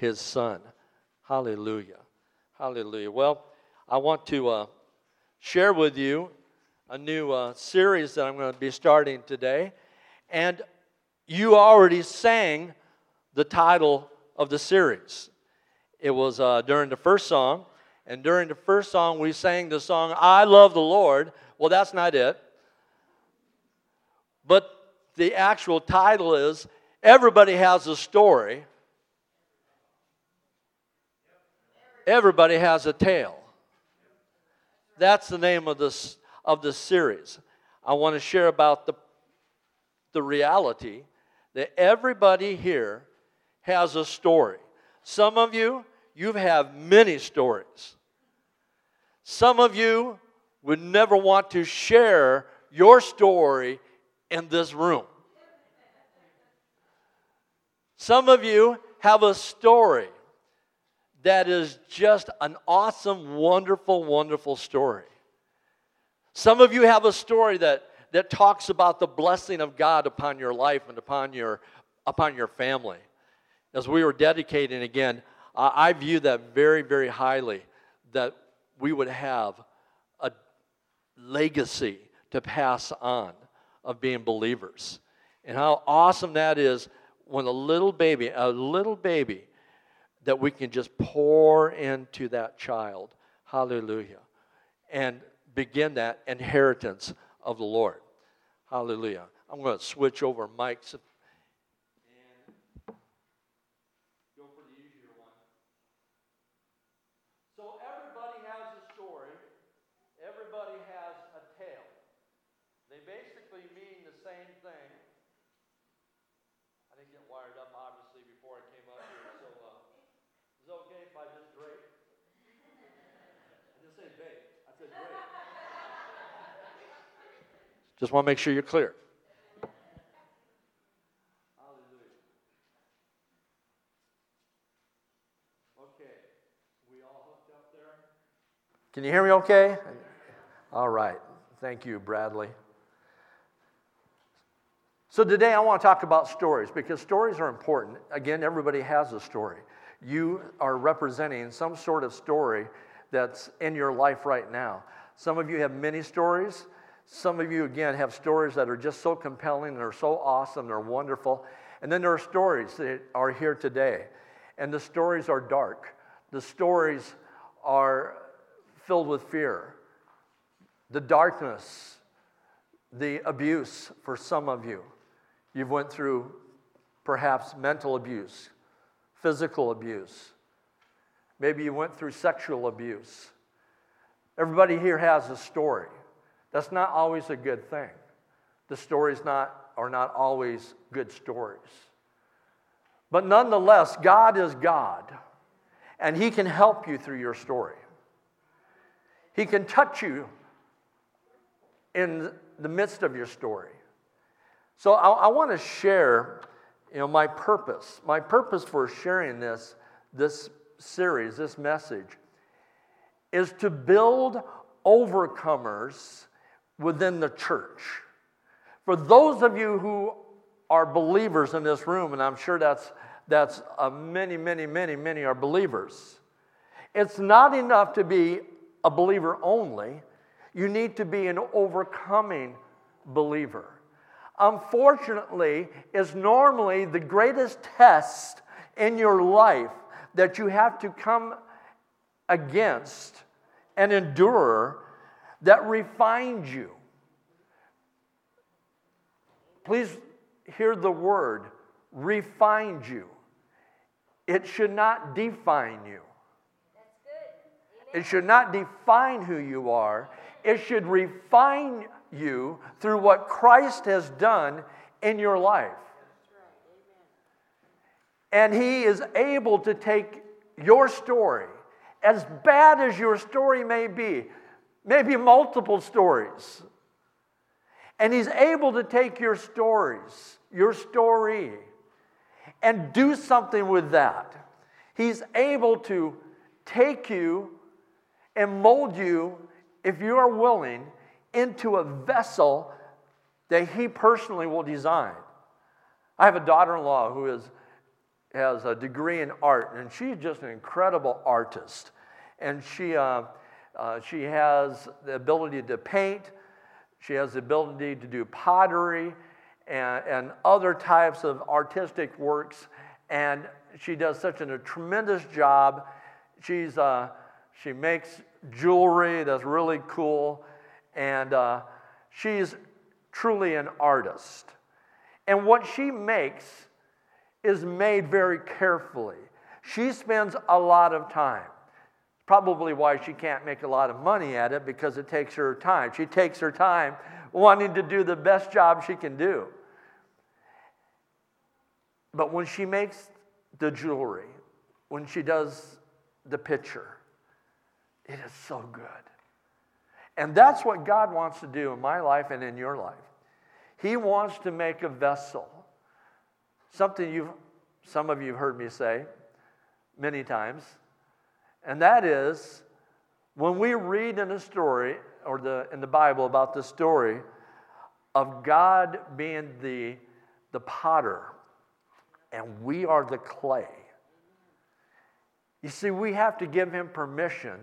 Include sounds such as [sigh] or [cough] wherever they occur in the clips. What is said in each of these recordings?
his son. Hallelujah. Hallelujah. Well, I want to uh, share with you a new uh, series that I'm going to be starting today. And you already sang the title of the series. It was uh, during the first song. And during the first song, we sang the song, I Love the Lord. Well, that's not it. But the actual title is Everybody Has a Story. Everybody has a tale. That's the name of this of the series. I want to share about the the reality that everybody here has a story. Some of you, you have many stories. Some of you would never want to share your story in this room. Some of you have a story that is just an awesome, wonderful, wonderful story. Some of you have a story that, that talks about the blessing of God upon your life and upon your, upon your family. As we were dedicating again, I view that very, very highly that we would have a legacy to pass on of being believers. And how awesome that is when a little baby, a little baby, that we can just pour into that child. Hallelujah. And begin that inheritance of the Lord. Hallelujah. I'm going to switch over mics Just want to make sure you're clear. Can you hear me okay? All right. Thank you, Bradley. So, today I want to talk about stories because stories are important. Again, everybody has a story. You are representing some sort of story that's in your life right now. Some of you have many stories. Some of you, again, have stories that are just so compelling and are so awesome, they're wonderful. And then there are stories that are here today. And the stories are dark. The stories are filled with fear. The darkness, the abuse for some of you. You've went through perhaps mental abuse, physical abuse. Maybe you went through sexual abuse. Everybody here has a story. That's not always a good thing. The stories not, are not always good stories. But nonetheless, God is God, and He can help you through your story. He can touch you in the midst of your story. So I, I want to share, you know, my purpose. My purpose for sharing this, this series, this message, is to build overcomers within the church. For those of you who are believers in this room, and I'm sure that's, that's uh, many, many, many, many are believers, it's not enough to be a believer only. You need to be an overcoming believer. Unfortunately, is normally the greatest test in your life that you have to come against and endure that refines you. Please hear the word refines you. It should not define you. It should not define who you are. It should refine you through what Christ has done in your life. And He is able to take your story, as bad as your story may be, maybe multiple stories. And He's able to take your stories, your story, and do something with that. He's able to take you and mold you, if you are willing, into a vessel that He personally will design. I have a daughter in law who is has a degree in art, and she's just an incredible artist. And she, uh, uh, she has the ability to paint, she has the ability to do pottery and, and other types of artistic works. And she does such a, a tremendous job. She's, uh, she makes jewelry that's really cool. And uh, she's truly an artist. And what she makes is made very carefully. She spends a lot of time. Probably why she can't make a lot of money at it because it takes her time. She takes her time wanting to do the best job she can do. But when she makes the jewelry, when she does the picture, it is so good. And that's what God wants to do in my life and in your life. He wants to make a vessel. Something you've, some of you have heard me say many times. And that is when we read in a story or the in the Bible about the story of God being the, the potter and we are the clay. You see, we have to give him permission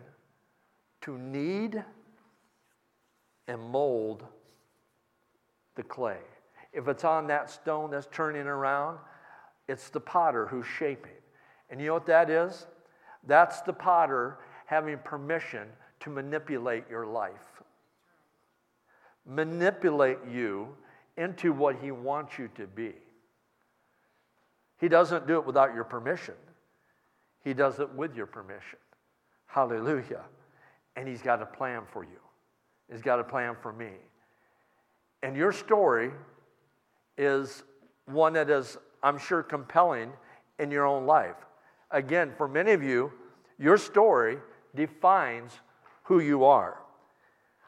to knead and mold the clay. If it's on that stone that's turning around, it's the potter who's shaping. And you know what that is? That's the potter having permission to manipulate your life, manipulate you into what he wants you to be. He doesn't do it without your permission, He does it with your permission. Hallelujah. And He's got a plan for you, He's got a plan for me. And your story is one that is, I'm sure, compelling in your own life. Again, for many of you, your story defines who you are.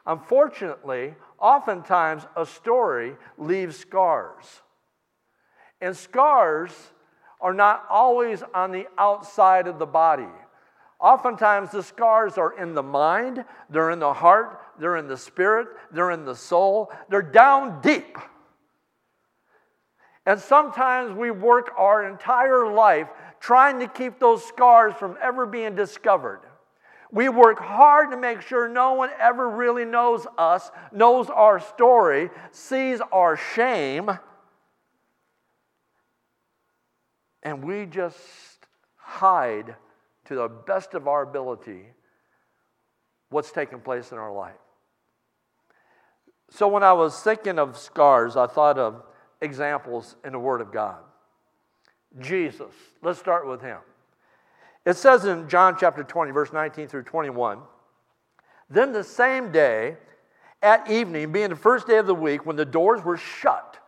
Unfortunately, oftentimes a story leaves scars. And scars are not always on the outside of the body. Oftentimes, the scars are in the mind, they're in the heart, they're in the spirit, they're in the soul, they're down deep. And sometimes we work our entire life trying to keep those scars from ever being discovered. We work hard to make sure no one ever really knows us, knows our story, sees our shame. And we just hide to the best of our ability what's taking place in our life. So when I was thinking of scars, I thought of examples in the Word of God. Jesus, let's start with him. It says in John chapter 20, verse 19 through 21 Then the same day, at evening, being the first day of the week, when the doors were shut,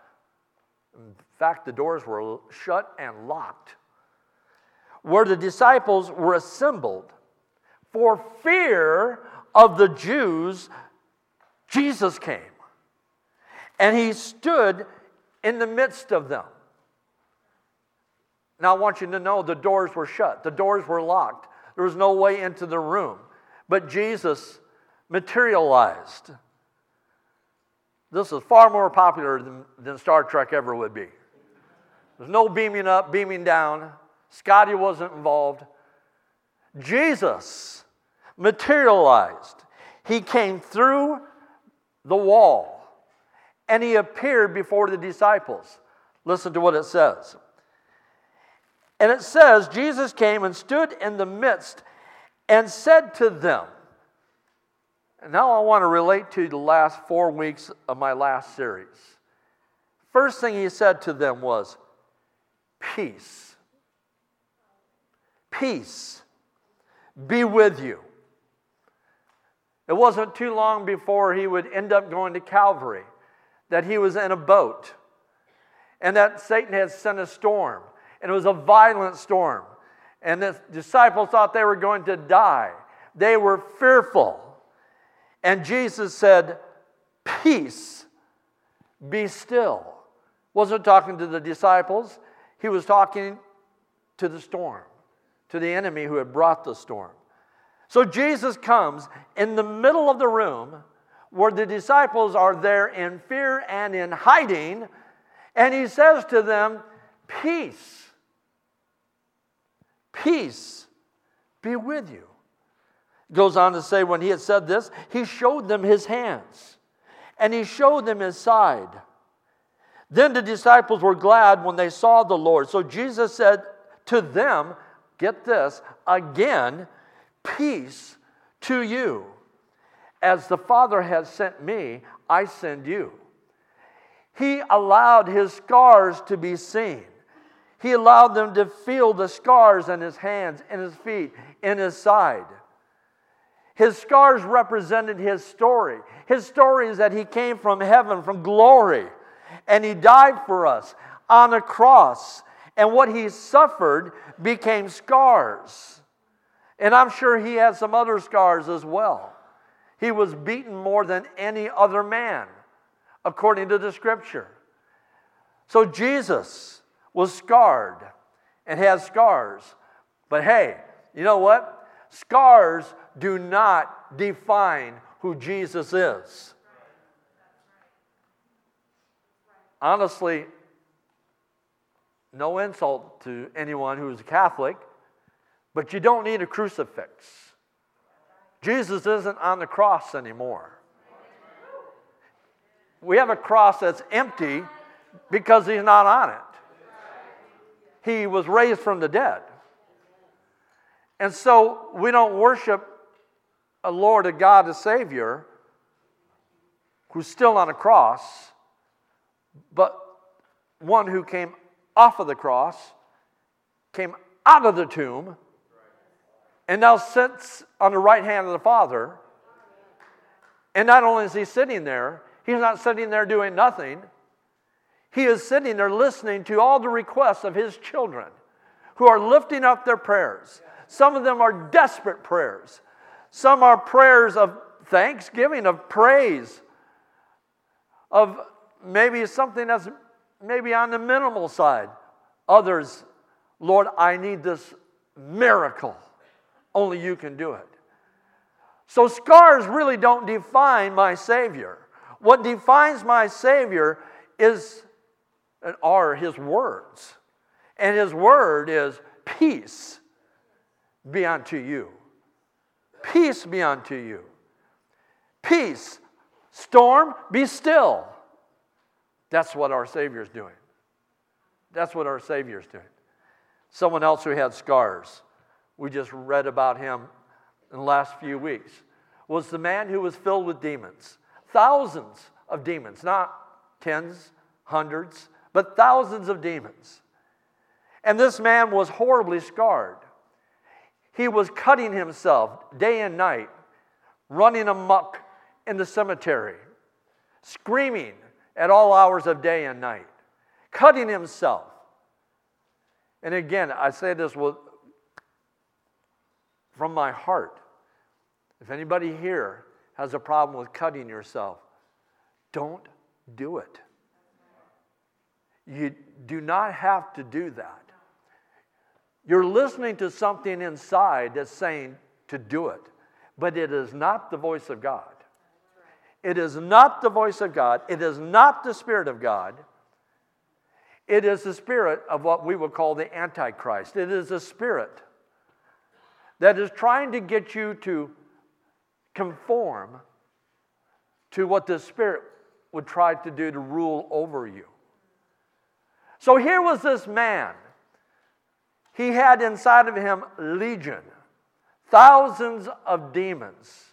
in fact, the doors were shut and locked. Where the disciples were assembled for fear of the Jews, Jesus came. And he stood in the midst of them. Now, I want you to know the doors were shut, the doors were locked. There was no way into the room. But Jesus materialized. This is far more popular than, than Star Trek ever would be. There's no beaming up, beaming down. Scotty wasn't involved. Jesus materialized. He came through the wall and he appeared before the disciples. Listen to what it says. And it says, Jesus came and stood in the midst and said to them, now I want to relate to the last four weeks of my last series. First thing he said to them was, peace. Peace be with you. It wasn't too long before he would end up going to Calvary that he was in a boat and that Satan had sent a storm, and it was a violent storm. And the disciples thought they were going to die. They were fearful. And Jesus said, Peace, be still. Wasn't talking to the disciples, he was talking to the storm, to the enemy who had brought the storm. So Jesus comes in the middle of the room where the disciples are there in fear and in hiding, and he says to them, Peace, Peace be with you. Goes on to say, when he had said this, he showed them his hands and he showed them his side. Then the disciples were glad when they saw the Lord. So Jesus said to them, Get this, again, peace to you. As the Father has sent me, I send you. He allowed his scars to be seen. He allowed them to feel the scars in his hands, in his feet, in his side. His scars represented his story. His story is that he came from heaven, from glory, and he died for us on a cross. And what he suffered became scars. And I'm sure he had some other scars as well. He was beaten more than any other man, according to the scripture. So Jesus was scarred and has scars. But hey, you know what? Scars do not define who Jesus is. Honestly, no insult to anyone who's a Catholic, but you don't need a crucifix. Jesus isn't on the cross anymore. We have a cross that's empty because he's not on it. He was raised from the dead. And so we don't worship a Lord, a God, a Savior who's still on a cross, but one who came off of the cross, came out of the tomb, and now sits on the right hand of the Father. And not only is he sitting there, he's not sitting there doing nothing. He is sitting there listening to all the requests of his children who are lifting up their prayers. Some of them are desperate prayers. Some are prayers of thanksgiving, of praise, of maybe something that's maybe on the minimal side. Others, Lord, I need this miracle. Only you can do it. So scars really don't define my Savior. What defines my Savior is are his words. And his word is peace be unto you. Peace be unto you. Peace. Storm, be still. That's what our Savior's doing. That's what our Savior's doing. Someone else who had scars, we just read about him in the last few weeks, was the man who was filled with demons. Thousands of demons, not tens, hundreds, but thousands of demons. And this man was horribly scarred. He was cutting himself day and night, running amuck in the cemetery, screaming at all hours of day and night, cutting himself. And again, I say this with, from my heart. If anybody here has a problem with cutting yourself, don't do it. You do not have to do that. You're listening to something inside that's saying to do it, but it is not the voice of God. It is not the voice of God. It is not the Spirit of God. It is the spirit of what we would call the Antichrist. It is a spirit that is trying to get you to conform to what the Spirit would try to do to rule over you. So here was this man he had inside of him legion, thousands of demons.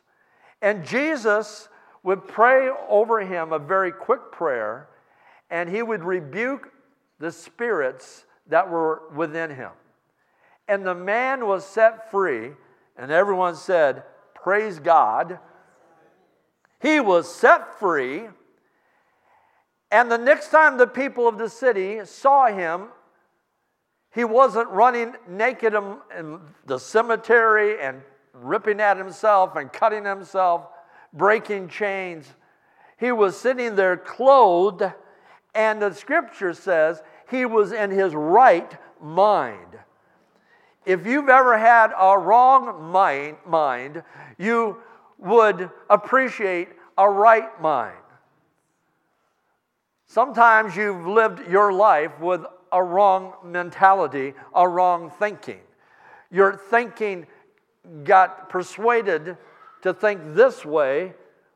And Jesus would pray over him a very quick prayer, and he would rebuke the spirits that were within him. And the man was set free, and everyone said, Praise God. He was set free. And the next time the people of the city saw him, he wasn't running naked in the cemetery and ripping at himself and cutting himself, breaking chains. He was sitting there clothed, and the scripture says he was in his right mind. If you've ever had a wrong mind, mind you would appreciate a right mind. Sometimes you've lived your life with a wrong mentality, a wrong thinking. Your thinking got persuaded to think this way,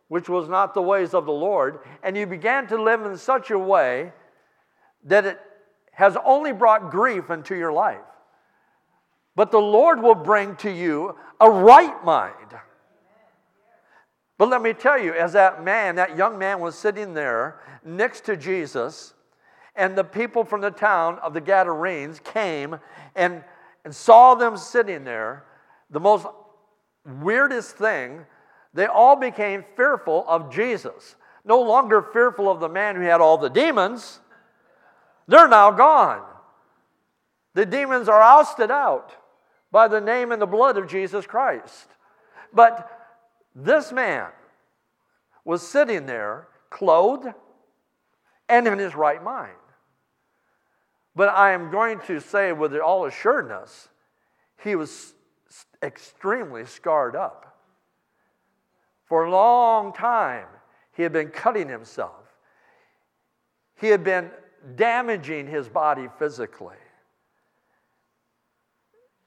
which was not the ways of the Lord, and you began to live in such a way that it has only brought grief into your life. But the Lord will bring to you a right mind. But let me tell you, as that man, that young man was sitting there next to Jesus, and the people from the town of the Gadarenes came and, and saw them sitting there, the most weirdest thing, they all became fearful of Jesus. No longer fearful of the man who had all the demons, they're now gone. The demons are ousted out by the name and the blood of Jesus Christ. But this man was sitting there, clothed and in his right mind. But I am going to say with all assuredness, he was extremely scarred up. For a long time, he had been cutting himself. He had been damaging his body physically.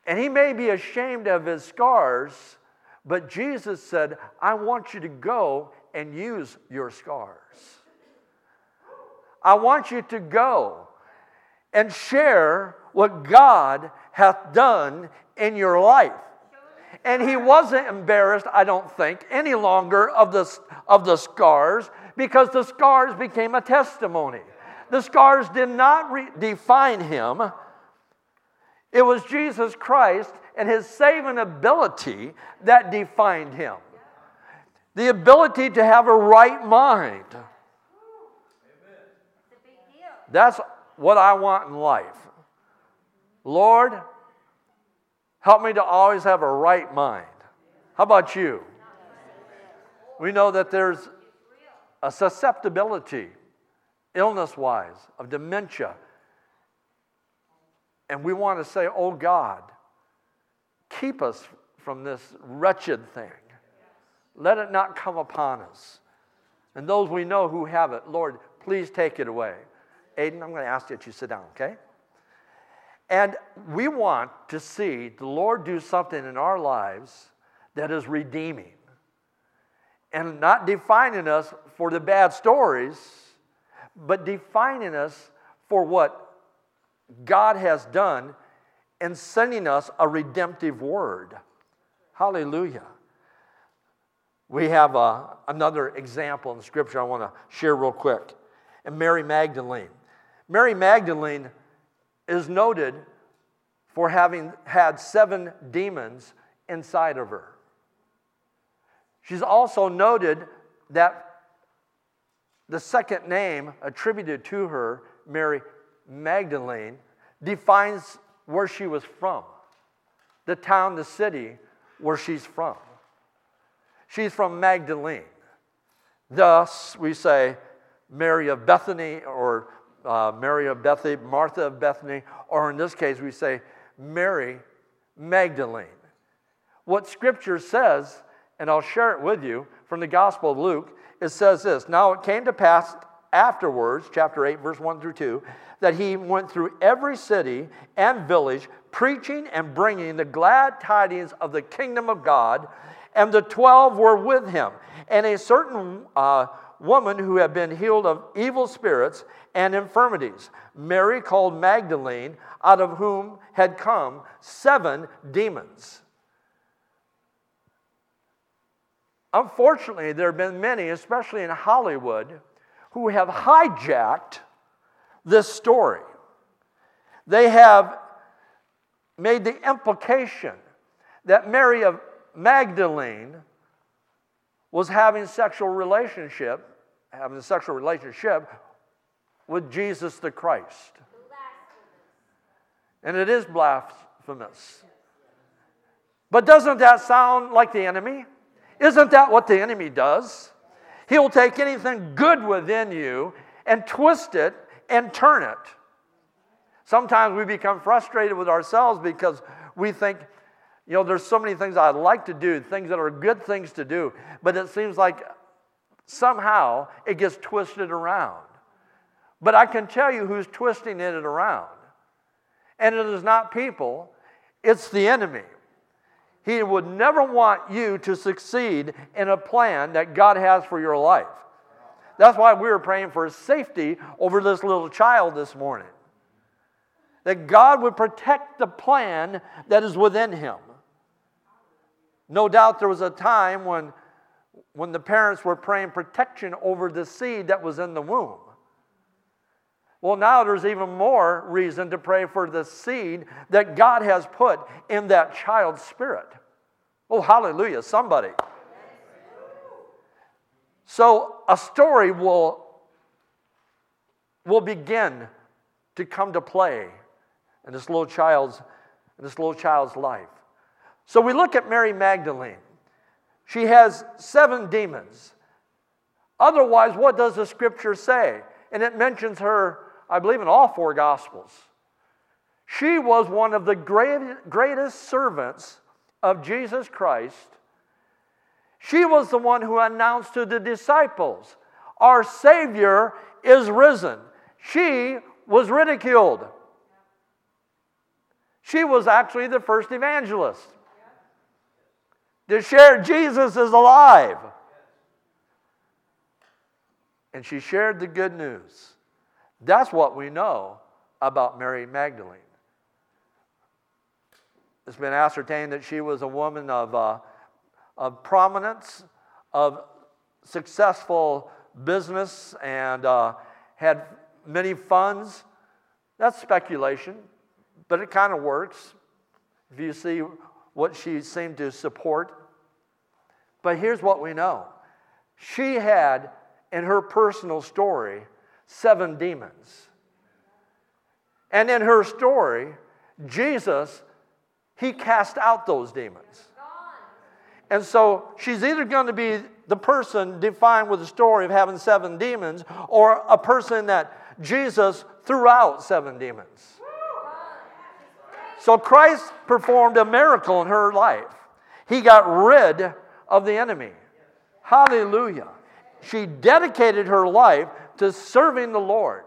And he may be ashamed of his scars, but Jesus said, I want you to go and use your scars. I want you to go and share what God hath done in your life. And he wasn't embarrassed, I don't think, any longer of the, of the scars because the scars became a testimony. The scars did not re- define him, it was Jesus Christ and his saving ability that defined him. The ability to have a right mind. That's what I want in life. Lord, help me to always have a right mind. How about you? We know that there's a susceptibility, illness wise, of dementia and we want to say, Oh God, keep us from this wretched thing. Let it not come upon us. And those we know who have it, Lord, please take it away. Aiden, I'm going to ask you that you sit down, okay? And we want to see the Lord do something in our lives that is redeeming and not defining us for the bad stories, but defining us for what God has done in sending us a redemptive word. Hallelujah. We have uh, another example in Scripture I want to share real quick. And Mary Magdalene. Mary Magdalene is noted for having had seven demons inside of her. She's also noted that the second name attributed to her, Mary Magdalene defines where she was from, the town, the city where she's from. She's from Magdalene. Thus, we say Mary of Bethany or uh, Mary of Bethany, Martha of Bethany, or in this case, we say Mary Magdalene. What Scripture says, and I'll share it with you from the Gospel of Luke, it says this Now it came to pass afterwards, chapter 8, verse 1 through 2, that he went through every city and village, preaching and bringing the glad tidings of the kingdom of God. And the twelve were with him. And a certain uh, woman who had been healed of evil spirits and infirmities, Mary called Magdalene, out of whom had come seven demons. Unfortunately, there have been many, especially in Hollywood, who have hijacked this story. They have made the implication that Mary of Magdalene was having sexual relationship, having a sexual relationship with Jesus the Christ. And it is blasphemous. But doesn't that sound like the enemy? Isn't that what the enemy does? He'll take anything good within you and twist it and turn it. Sometimes we become frustrated with ourselves because we think, you know, there's so many things I'd like to do, things that are good things to do, but it seems like somehow it gets twisted around. But I can tell you who's twisting it around. And it is not people, it's the enemy. He would never want you to succeed in a plan that God has for your life. That's why we were praying for safety over this little child this morning. That God would protect the plan that is within him. No doubt there was a time when, when the parents were praying protection over the seed that was in the womb. Well, now there's even more reason to pray for the seed that God has put in that child's spirit. Oh, hallelujah, somebody. So a story will, will begin to come to play in this little child's, in this little child's life. So we look at Mary Magdalene. She has seven demons. Otherwise, what does the scripture say? And it mentions her, I believe, in all four gospels. She was one of the great, greatest servants of Jesus Christ. She was the one who announced to the disciples, Our Savior is risen. She was ridiculed. She was actually the first evangelist to share Jesus is alive. And she shared the good news. That's what we know about Mary Magdalene. It's been ascertained that she was a woman of, uh, of prominence, of successful business, and uh, had many funds. That's speculation, but it kind of works if you see what she seemed to support. But here's what we know she had, in her personal story, seven demons. And in her story, Jesus, he cast out those demons. And so she's either going to be the person defined with the story of having seven demons or a person that Jesus threw out seven demons. So Christ performed a miracle in her life. He got rid of the enemy. Hallelujah. She dedicated her life to serving the Lord,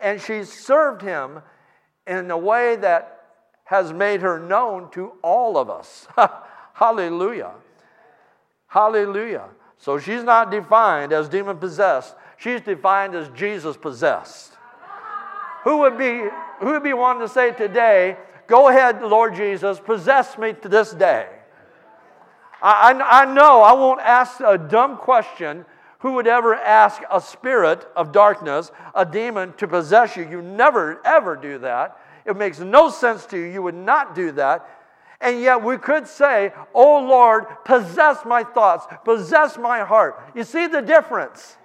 and she served him in a way that has made her known to all of us. [laughs] Hallelujah. Hallelujah. So she's not defined as demon possessed, she's defined as Jesus possessed. Who would be who would be wanting to say today, Go ahead, Lord Jesus, possess me to this day. I, I, I know I won't ask a dumb question. Who would ever ask a spirit of darkness, a demon, to possess you? You never, ever do that. It makes no sense to you. You would not do that. And yet we could say, Oh Lord, possess my thoughts, possess my heart. You see the difference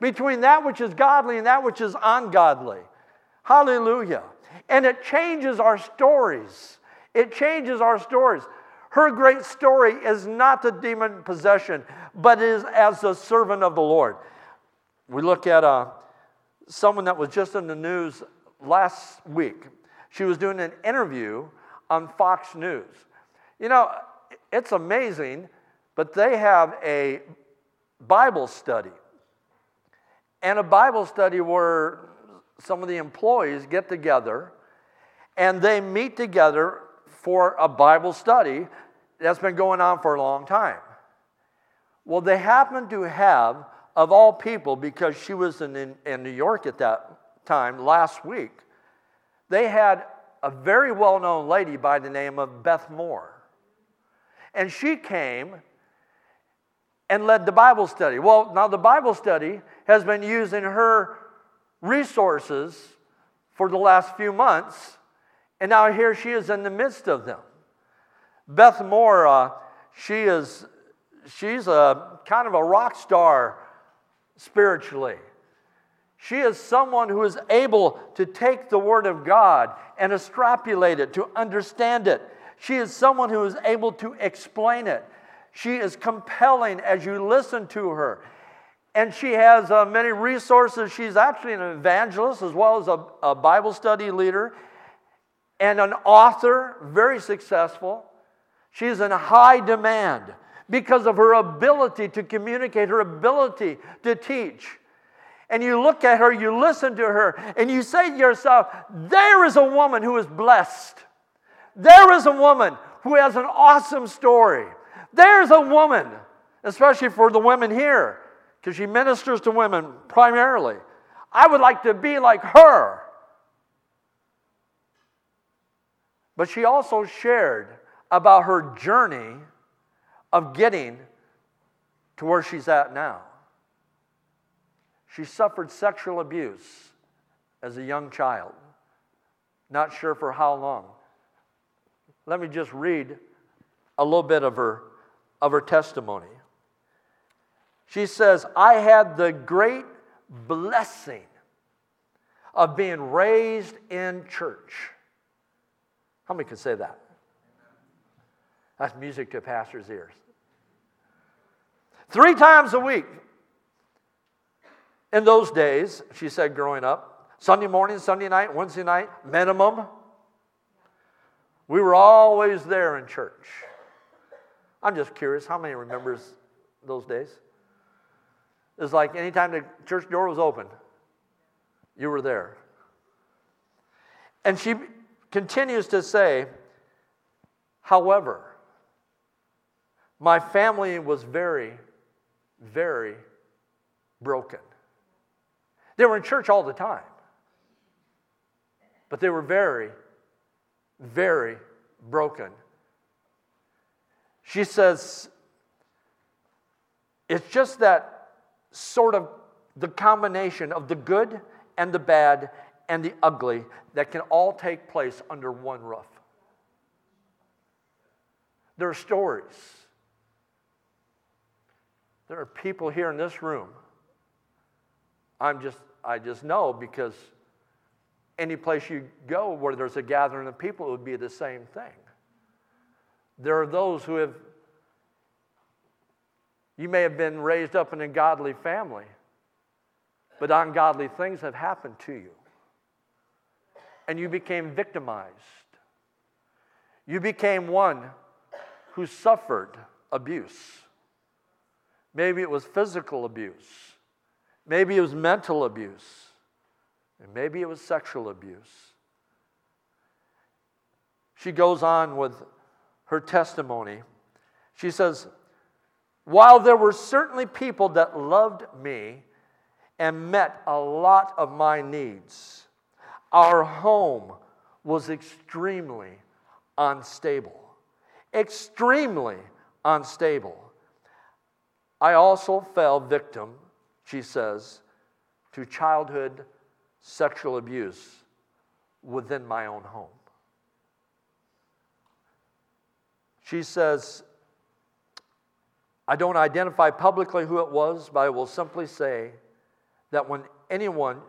between that which is godly and that which is ungodly. Hallelujah. And it changes our stories. It changes our stories. Her great story is not the demon possession, but is as the servant of the Lord. We look at uh, someone that was just in the news last week. She was doing an interview on Fox News. You know, it's amazing, but they have a Bible study. And a Bible study where some of the employees get together and they meet together for a Bible study that's been going on for a long time. Well, they happen to have, of all people, because she was in, in, in New York at that time last week, they had a very well known lady by the name of Beth Moore. And she came and led the Bible study. Well, now the Bible study has been using her resources for the last few months, and now here she is in the midst of them. Beth Moore, uh, she is, she's a kind of a rock star spiritually. She is someone who is able to take the Word of God and extrapolate it, to understand it. She is someone who is able to explain it. She is compelling as you listen to her. And she has uh, many resources. She's actually an evangelist as well as a, a Bible study leader and an author, very successful. She's in high demand because of her ability to communicate, her ability to teach. And you look at her, you listen to her, and you say to yourself, There is a woman who is blessed. There is a woman who has an awesome story. There's a woman, especially for the women here, because she ministers to women primarily. I would like to be like her. But she also shared about her journey of getting to where she's at now. She suffered sexual abuse as a young child, not sure for how long. Let me just read a little bit of her, of her testimony. She says, I had the great blessing of being raised in church. How many can say that? That's music to a pastor's ears. Three times a week. In those days, she said growing up, Sunday morning, Sunday night, Wednesday night, minimum. We were always there in church. I'm just curious, how many remembers those days? It's like anytime the church door was open, you were there. And she continues to say, however, my family was very, very broken. They were in church all the time, but they were very, very broken. She says, it's just that sort of the combination of the good and the bad and the ugly that can all take place under one roof. There are stories. There are people here in this room. I'm just, I just know because any place you go where there's a gathering of people, it would be the same thing. There are those who have you may have been raised up in a godly family, but ungodly things have happened to you. And you became victimized. You became one who suffered abuse. Maybe it was physical abuse. Maybe it was mental abuse. And maybe it was sexual abuse. She goes on with her testimony. She says, while there were certainly people that loved me and met a lot of my needs, our home was extremely unstable. Extremely unstable. I also fell victim, she says, to childhood sexual abuse within my own home. She says, I don't identify publicly who it was, but I will simply say that when anyone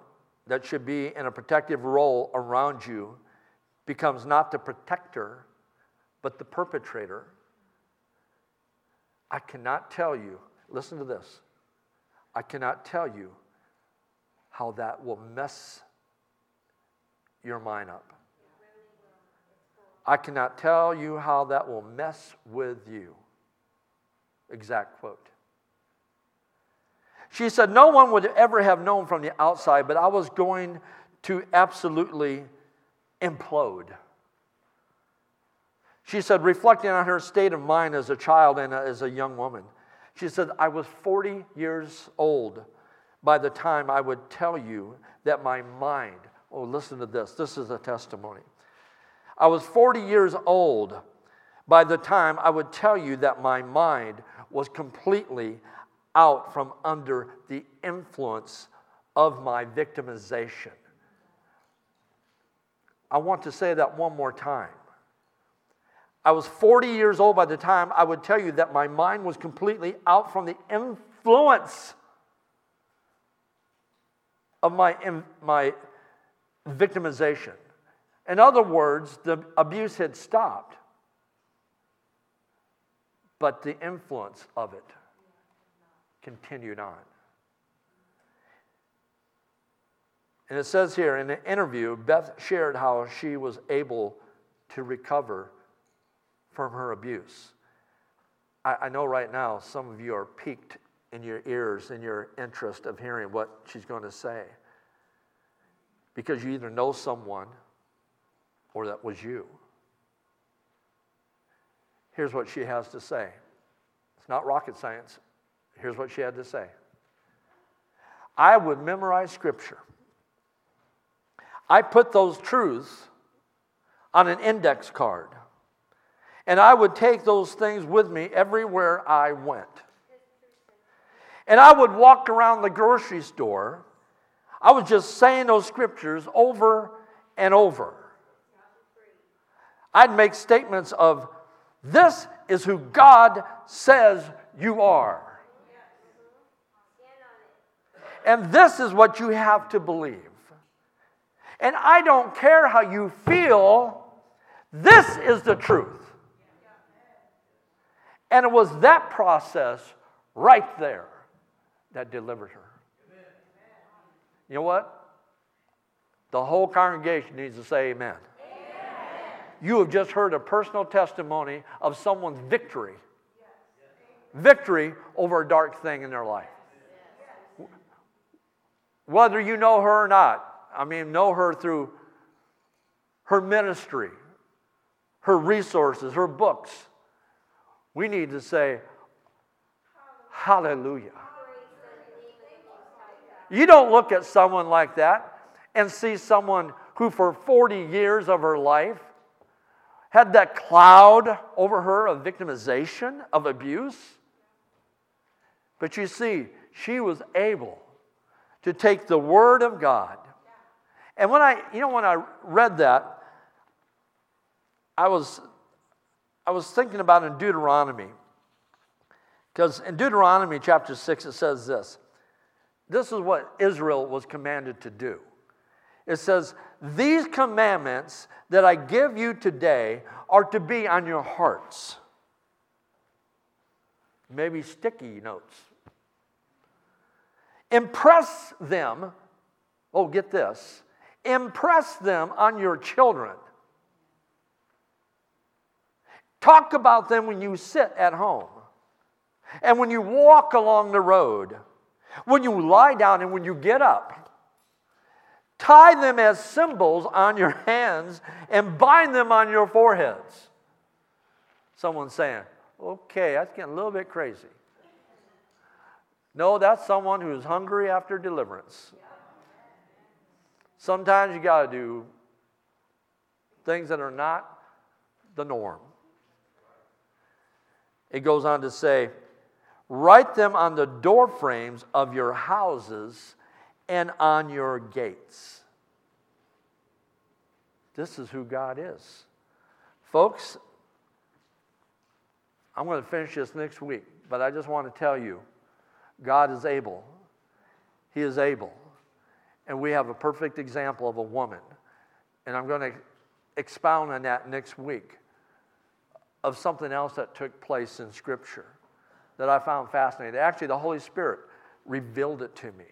that should be in a protective role around you becomes not the protector, but the perpetrator, I cannot tell you, listen to this, I cannot tell you how that will mess your mind up. I cannot tell you how that will mess with you. Exact quote. She said, No one would ever have known from the outside, but I was going to absolutely implode. She said, reflecting on her state of mind as a child and as a young woman, she said, I was 40 years old by the time I would tell you that my mind, oh, listen to this, this is a testimony. I was 40 years old by the time I would tell you that my mind was completely out from under the influence of my victimization. I want to say that one more time. I was 40 years old by the time I would tell you that my mind was completely out from the influence of my, my victimization. In other words, the abuse had stopped but the influence of it continued on. And it says here in an interview, Beth shared how she was able to recover from her abuse. I, I, know right now some of you are piqued in your ears in your interest of hearing what she's going to say. Because you either know someone or that was you. Here's what she has to say. It's not rocket science. Here's what she had to say I would memorize scripture. I put those truths on an index card. And I would take those things with me everywhere I went. And I would walk around the grocery store. I was just saying those scriptures over and over. I'd make statements of, This is who God says you are. And this is what you have to believe. And I don't care how you feel, this is the truth. And it was that process right there that delivered her. You know what? The whole congregation needs to say amen. amen. You have just heard a personal testimony of someone's victory. Victory over a dark thing in their life. Whether you know her or not, I mean, know her through her ministry, her resources, her books. We need to say, Hallelujah. You don't look at someone like that and see someone who, for 40 years of her life, had that cloud over her of victimization, of abuse. But you see, she was able to take the Word of God. And when I, you know, when I read that, I was, I was thinking about in Deuteronomy. Because in Deuteronomy chapter 6, it says this. This is what Israel was commanded to do. It says, These commandments that I give you today are to be on your hearts. Maybe sticky notes. Impress them, oh, get this, impress them on your children. Talk about them when you sit at home and when you walk along the road, when you lie down and when you get up. Tie them as symbols on your hands and bind them on your foreheads. Someone's saying, okay, that's getting a little bit crazy. No, that's someone who's hungry after deliverance. Sometimes you got to do things that are not the norm. It goes on to say, write them on the door frames of your houses and on your gates. This is who God is. Folks, I'm going to finish this next week, but I just want to tell you God is able. He is able. And we have a perfect example of a woman. And I'm going to expound on that next week of something else that took place in Scripture that I found fascinating. Actually, the Holy Spirit revealed it to me.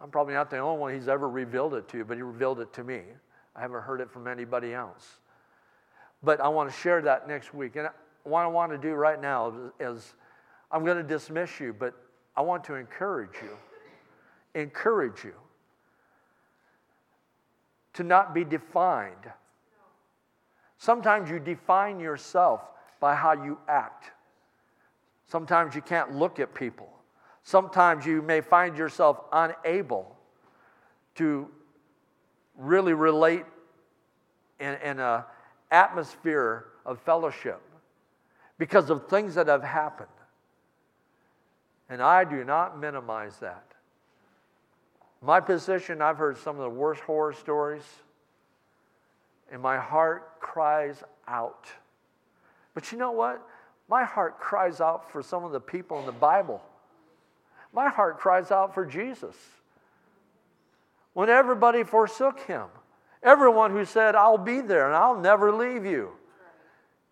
I'm probably not the only one he's ever revealed it to, but he revealed it to me. I haven't heard it from anybody else. But I want to share that next week. And what I want to do right now is I'm going to dismiss you, but I want to encourage you, encourage you to not be defined. Sometimes you define yourself by how you act. Sometimes you can't look at people. Sometimes you may find yourself unable to really relate in, in an atmosphere of fellowship because of things that have happened. And I do not minimize that. My position, I've heard some of the worst horror stories, and my heart cries out. But you know what? My heart cries out for some of the people in the Bible. My heart cries out for Jesus. When everybody forsook him, everyone who said, I'll be there and I'll never leave you.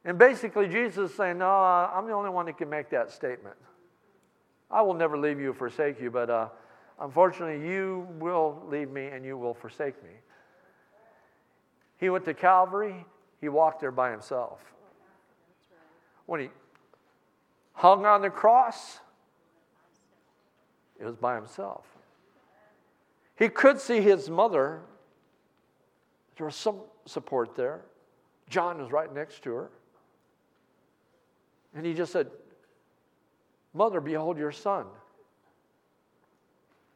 And basically, Jesus is saying, No, I'm the only one that can make that statement. I will never leave you or forsake you, but uh, unfortunately, you will leave me and you will forsake me. He went to Calvary, he walked there by himself. When he hung on the cross, it was by himself. He could see his mother. There was some support there. John was right next to her. And he just said, Mother, behold your son.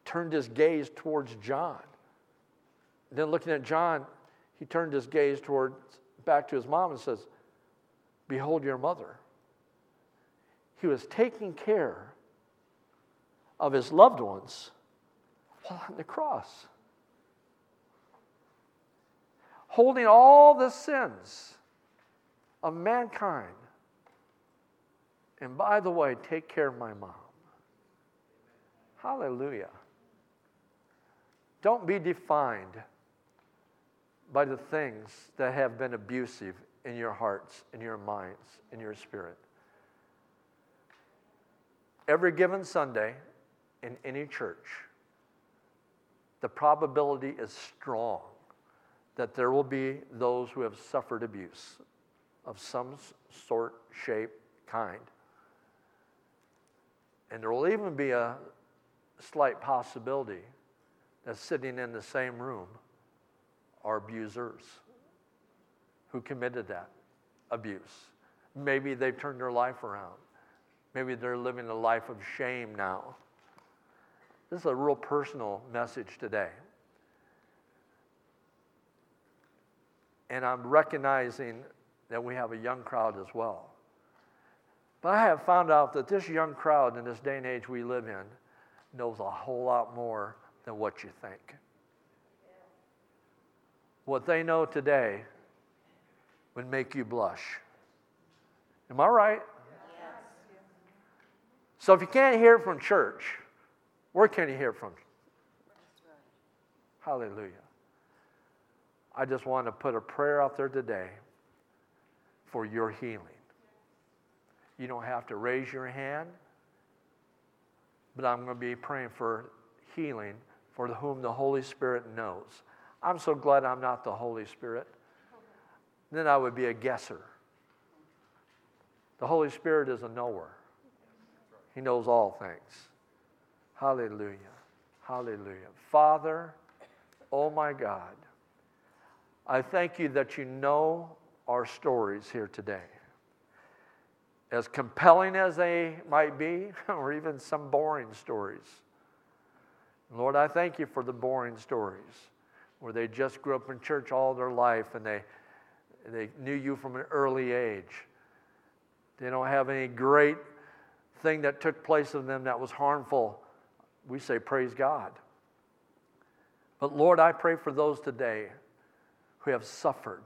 Turned his gaze towards John. Then looking at John, he turned his gaze towards back to his mom and says, Behold your mother. He was taking care of his loved ones while on the cross. Holding all the sins of mankind. And by the way, take care of my mom. Hallelujah. Don't be defined by the things that have been abusive in your hearts, in your minds, in your spirit. Every given Sunday in any church, the probability is strong that there will be those who have suffered abuse of some sort, shape, kind. And there will even be a slight possibility that sitting in the same room are abusers who committed that abuse. Maybe they've turned their life around. Maybe they're living a life of shame now. This is a real personal message today. And I'm recognizing that we have a young crowd as well. But I have found out that this young crowd in this day and age we live in knows a whole lot more than what you think. What they know today would make you blush. Am I right? Yes. So if you can't hear from church, where can you hear from? Hallelujah. I just want to put a prayer out there today for your healing. You don't have to raise your hand, but I'm going to be praying for healing for whom the Holy Spirit knows. I'm so glad I'm not the Holy Spirit. Then I would be a guesser. The Holy Spirit is a knower, He knows all things. Hallelujah. Hallelujah. Father, oh my God, I thank you that you know our stories here today. As compelling as they might be, [laughs] or even some boring stories. Lord, I thank you for the boring stories where they just grew up in church all their life and they, they knew you from an early age. They don't have any great thing that took place in them that was harmful. We say, Praise God. But Lord, I pray for those today who have suffered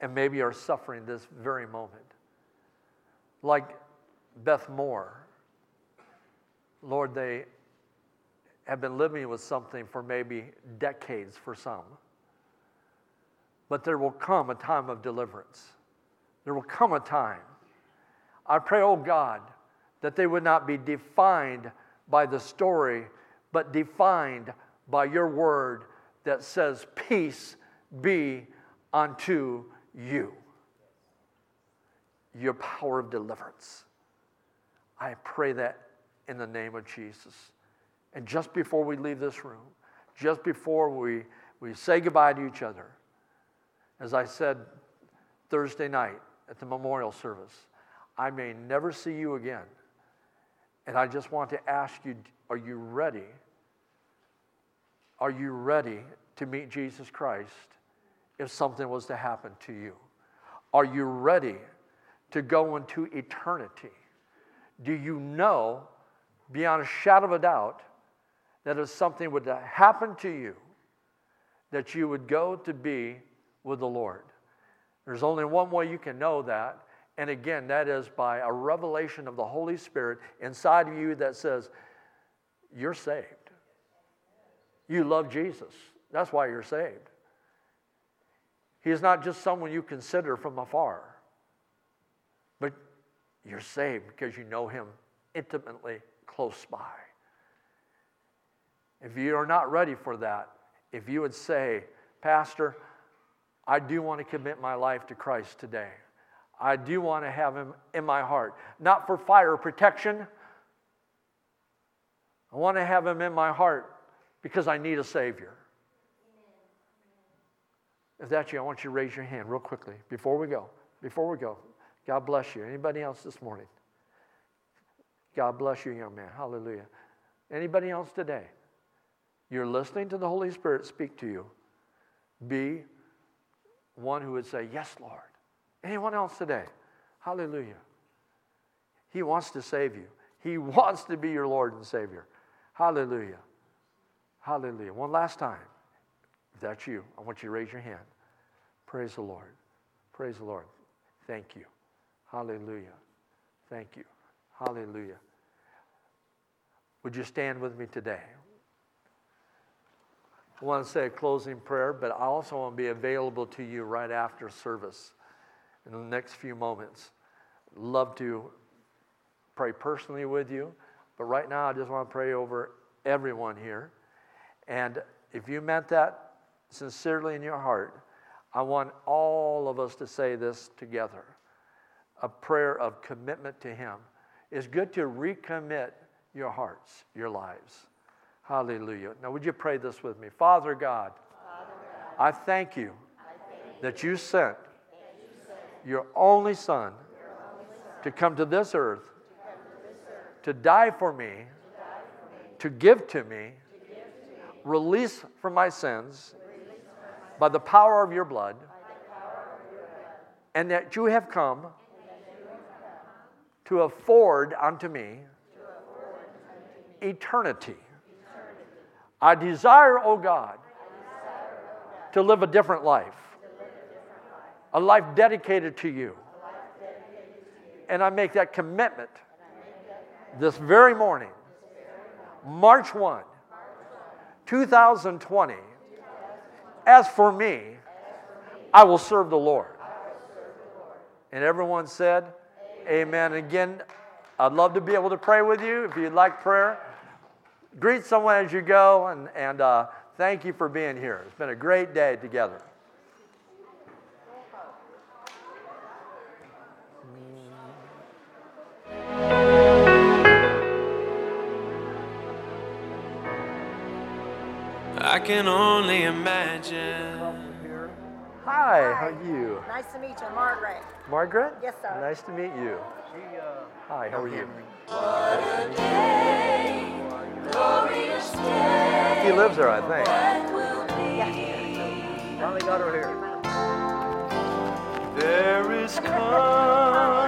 and maybe are suffering this very moment. Like Beth Moore. Lord, they have been living with something for maybe decades for some. But there will come a time of deliverance. There will come a time. I pray, oh God, that they would not be defined by the story, but defined by your word that says, Peace be unto you. Your power of deliverance. I pray that in the name of Jesus. And just before we leave this room, just before we, we say goodbye to each other, as I said Thursday night at the memorial service, I may never see you again. And I just want to ask you are you ready? Are you ready to meet Jesus Christ if something was to happen to you? Are you ready to go into eternity? Do you know beyond a shadow of a doubt that if something would happen to you, that you would go to be with the Lord? There's only one way you can know that, and again, that is by a revelation of the Holy Spirit inside of you that says, You're saved. You love Jesus. That's why you're saved. He is not just someone you consider from afar, but you're saved because you know Him intimately close by. If you are not ready for that, if you would say, Pastor, I do want to commit my life to Christ today. I do want to have him in my heart. Not for fire protection. I want to have him in my heart because I need a Savior. If that's you, I want you to raise your hand real quickly before we go. Before we go, God bless you. Anybody else this morning? God bless you, young man. Hallelujah. Anybody else today? You're listening to the Holy Spirit speak to you. Be one who would say, Yes, Lord. Anyone else today? Hallelujah. He wants to save you, He [laughs] wants to be your Lord and Savior. Hallelujah. Hallelujah. One last time. If that's you, I want you to raise your hand. Praise the Lord. Praise the Lord. Thank you. Hallelujah. Thank you. Hallelujah. Would you stand with me today? I want to say a closing prayer, but I also want to be available to you right after service in the next few moments. Love to pray personally with you, but right now I just want to pray over everyone here. And if you meant that sincerely in your heart, I want all of us to say this together a prayer of commitment to Him. It's good to recommit your hearts, your lives. Hallelujah. Now, would you pray this with me? Father God, Father God I, thank you, I thank you that you sent, you sent your, only son, your only son to come to this earth, to, this earth, to die for me, to, die for me, to give to me, to give to me release from my sins by the power of your blood, and that you have come to afford unto me eternity. I desire, O oh God, to live a different life, a life dedicated to you. And I make that commitment this very morning, March 1, 2020 as for me, I will serve the Lord. And everyone said, Amen. Again, I'd love to be able to pray with you if you'd like prayer. Greet someone as you go, and, and uh, thank you for being here. It's been a great day together. I can only imagine. Hi, how are you? Nice to meet you, Margaret. Margaret? Yes, sir. Nice to meet you. Hi, how are you? What glorious day. He lives there, I think. Finally got her here. There is coming.